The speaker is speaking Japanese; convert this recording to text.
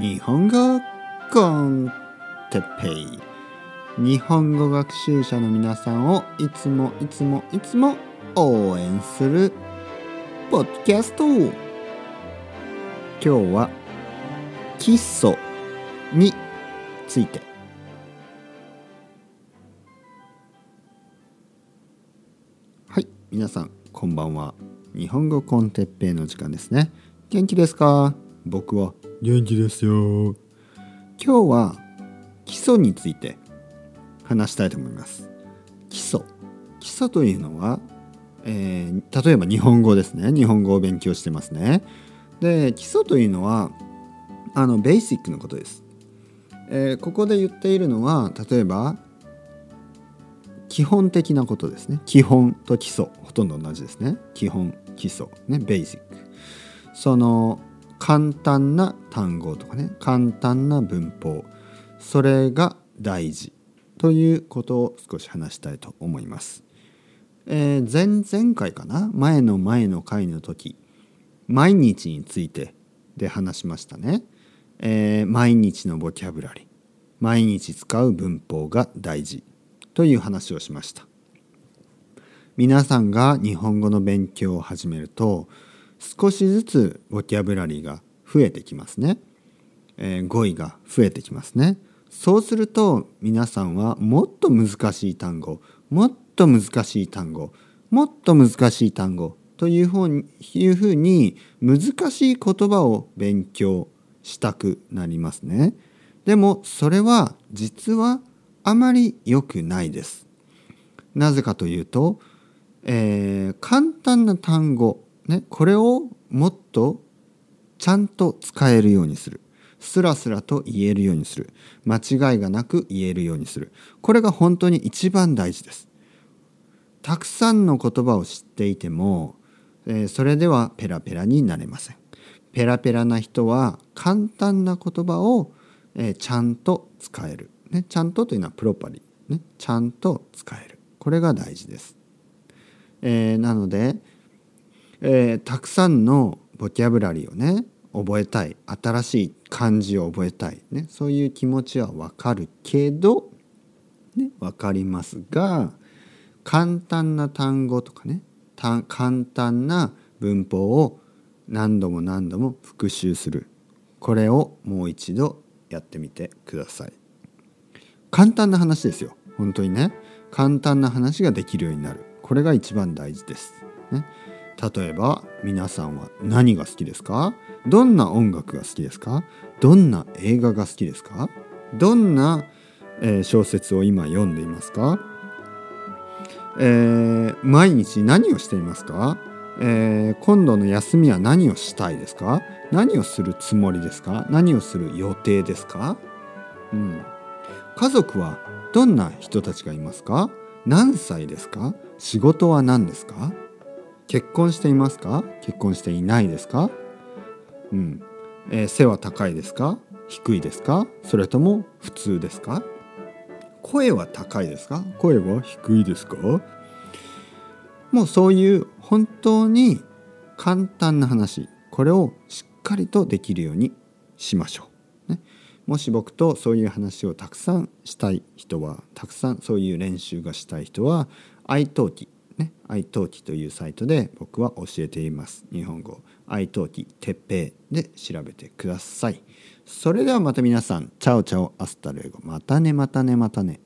日本語コンテッペイ。日本語学習者の皆さんをいつもいつもいつも応援するポッドキャスト。今日は基礎について。はい皆さんこんばんは。日本語コンテッペイの時間ですね。元気ですか？僕は元気ですよ。今日は基礎について話したいと思います。基礎。基礎というのは、えー、例えば日本語ですね。日本語を勉強してますね。で基礎というのはあのベーシックのことです、えー、ここで言っているのは例えば基本的なことですね。基本と基礎。ほとんど同じですね。基本基礎。ねベーシック。その簡単な単語とかね簡単な文法それが大事ということを少し話したいと思います。えー、前々回かな前の前の回の時毎日についてで話しましたね。えー、毎日のボキャブラリー毎日使う文法が大事という話をしました。皆さんが日本語の勉強を始めると少しずつボキャブラリーが増えてきますね、えー、語彙が増えてきますねそうすると皆さんはもっと難しい単語もっと難しい単語もっと難しい単語というふうにいうふうに難しい言葉を勉強したくなりますね。でもそれは実はあまり良くないです。なぜかというと、えー、簡単な単語ね、これをもっとちゃんと使えるようにする。スラスラと言えるようにする。間違いがなく言えるようにする。これが本当に一番大事です。たくさんの言葉を知っていても、えー、それではペラペラになれません。ペラペラな人は簡単な言葉を、えー、ちゃんと使える。ね、ちゃんとというのはプロパリ。ね、ちゃんと使える。これが大事です。えー、なので、えー、たくさんのボキャブラリーをね覚えたい。新しい漢字を覚えたい、ね、そういう気持ちはわかるけど、ね、分かりますが簡単な単語とかね簡単な文法を何度も何度も復習する。これをもう一度やってみてください。簡単な話ですよ。本当にね。簡単な話ができるようになる。これが一番大事です、ね、例えば皆さんは何が好きですか？どんな音楽が好きですか？どんな映画が好きですか？どんな、えー、小説を今読んでいますか、えー、毎日何をしていますか、えー、今度の休みは何をしたいですか？何をするつもりですか？何をする予定ですか、うん、家族はどんな人たちがいますか？何歳ですか？仕事は何ですか？結婚していますか？結婚していないですか？うん、えー、背は高いですか？低いですか？それとも普通ですか？声は高いですか？声は低いですか？もうそういう本当に簡単な話。これをしっかりとできるようにしましょう。ね、もし僕とそういう話をたくさんしたい人はたくさんそういう練習がしたい人は iTalki ね、iTalki というサイトで僕は教えています。日本語。iTalki てっぺいで調べてください。それではまた皆さん、チャオチャオアスタルエゴ。またねまたねまたね。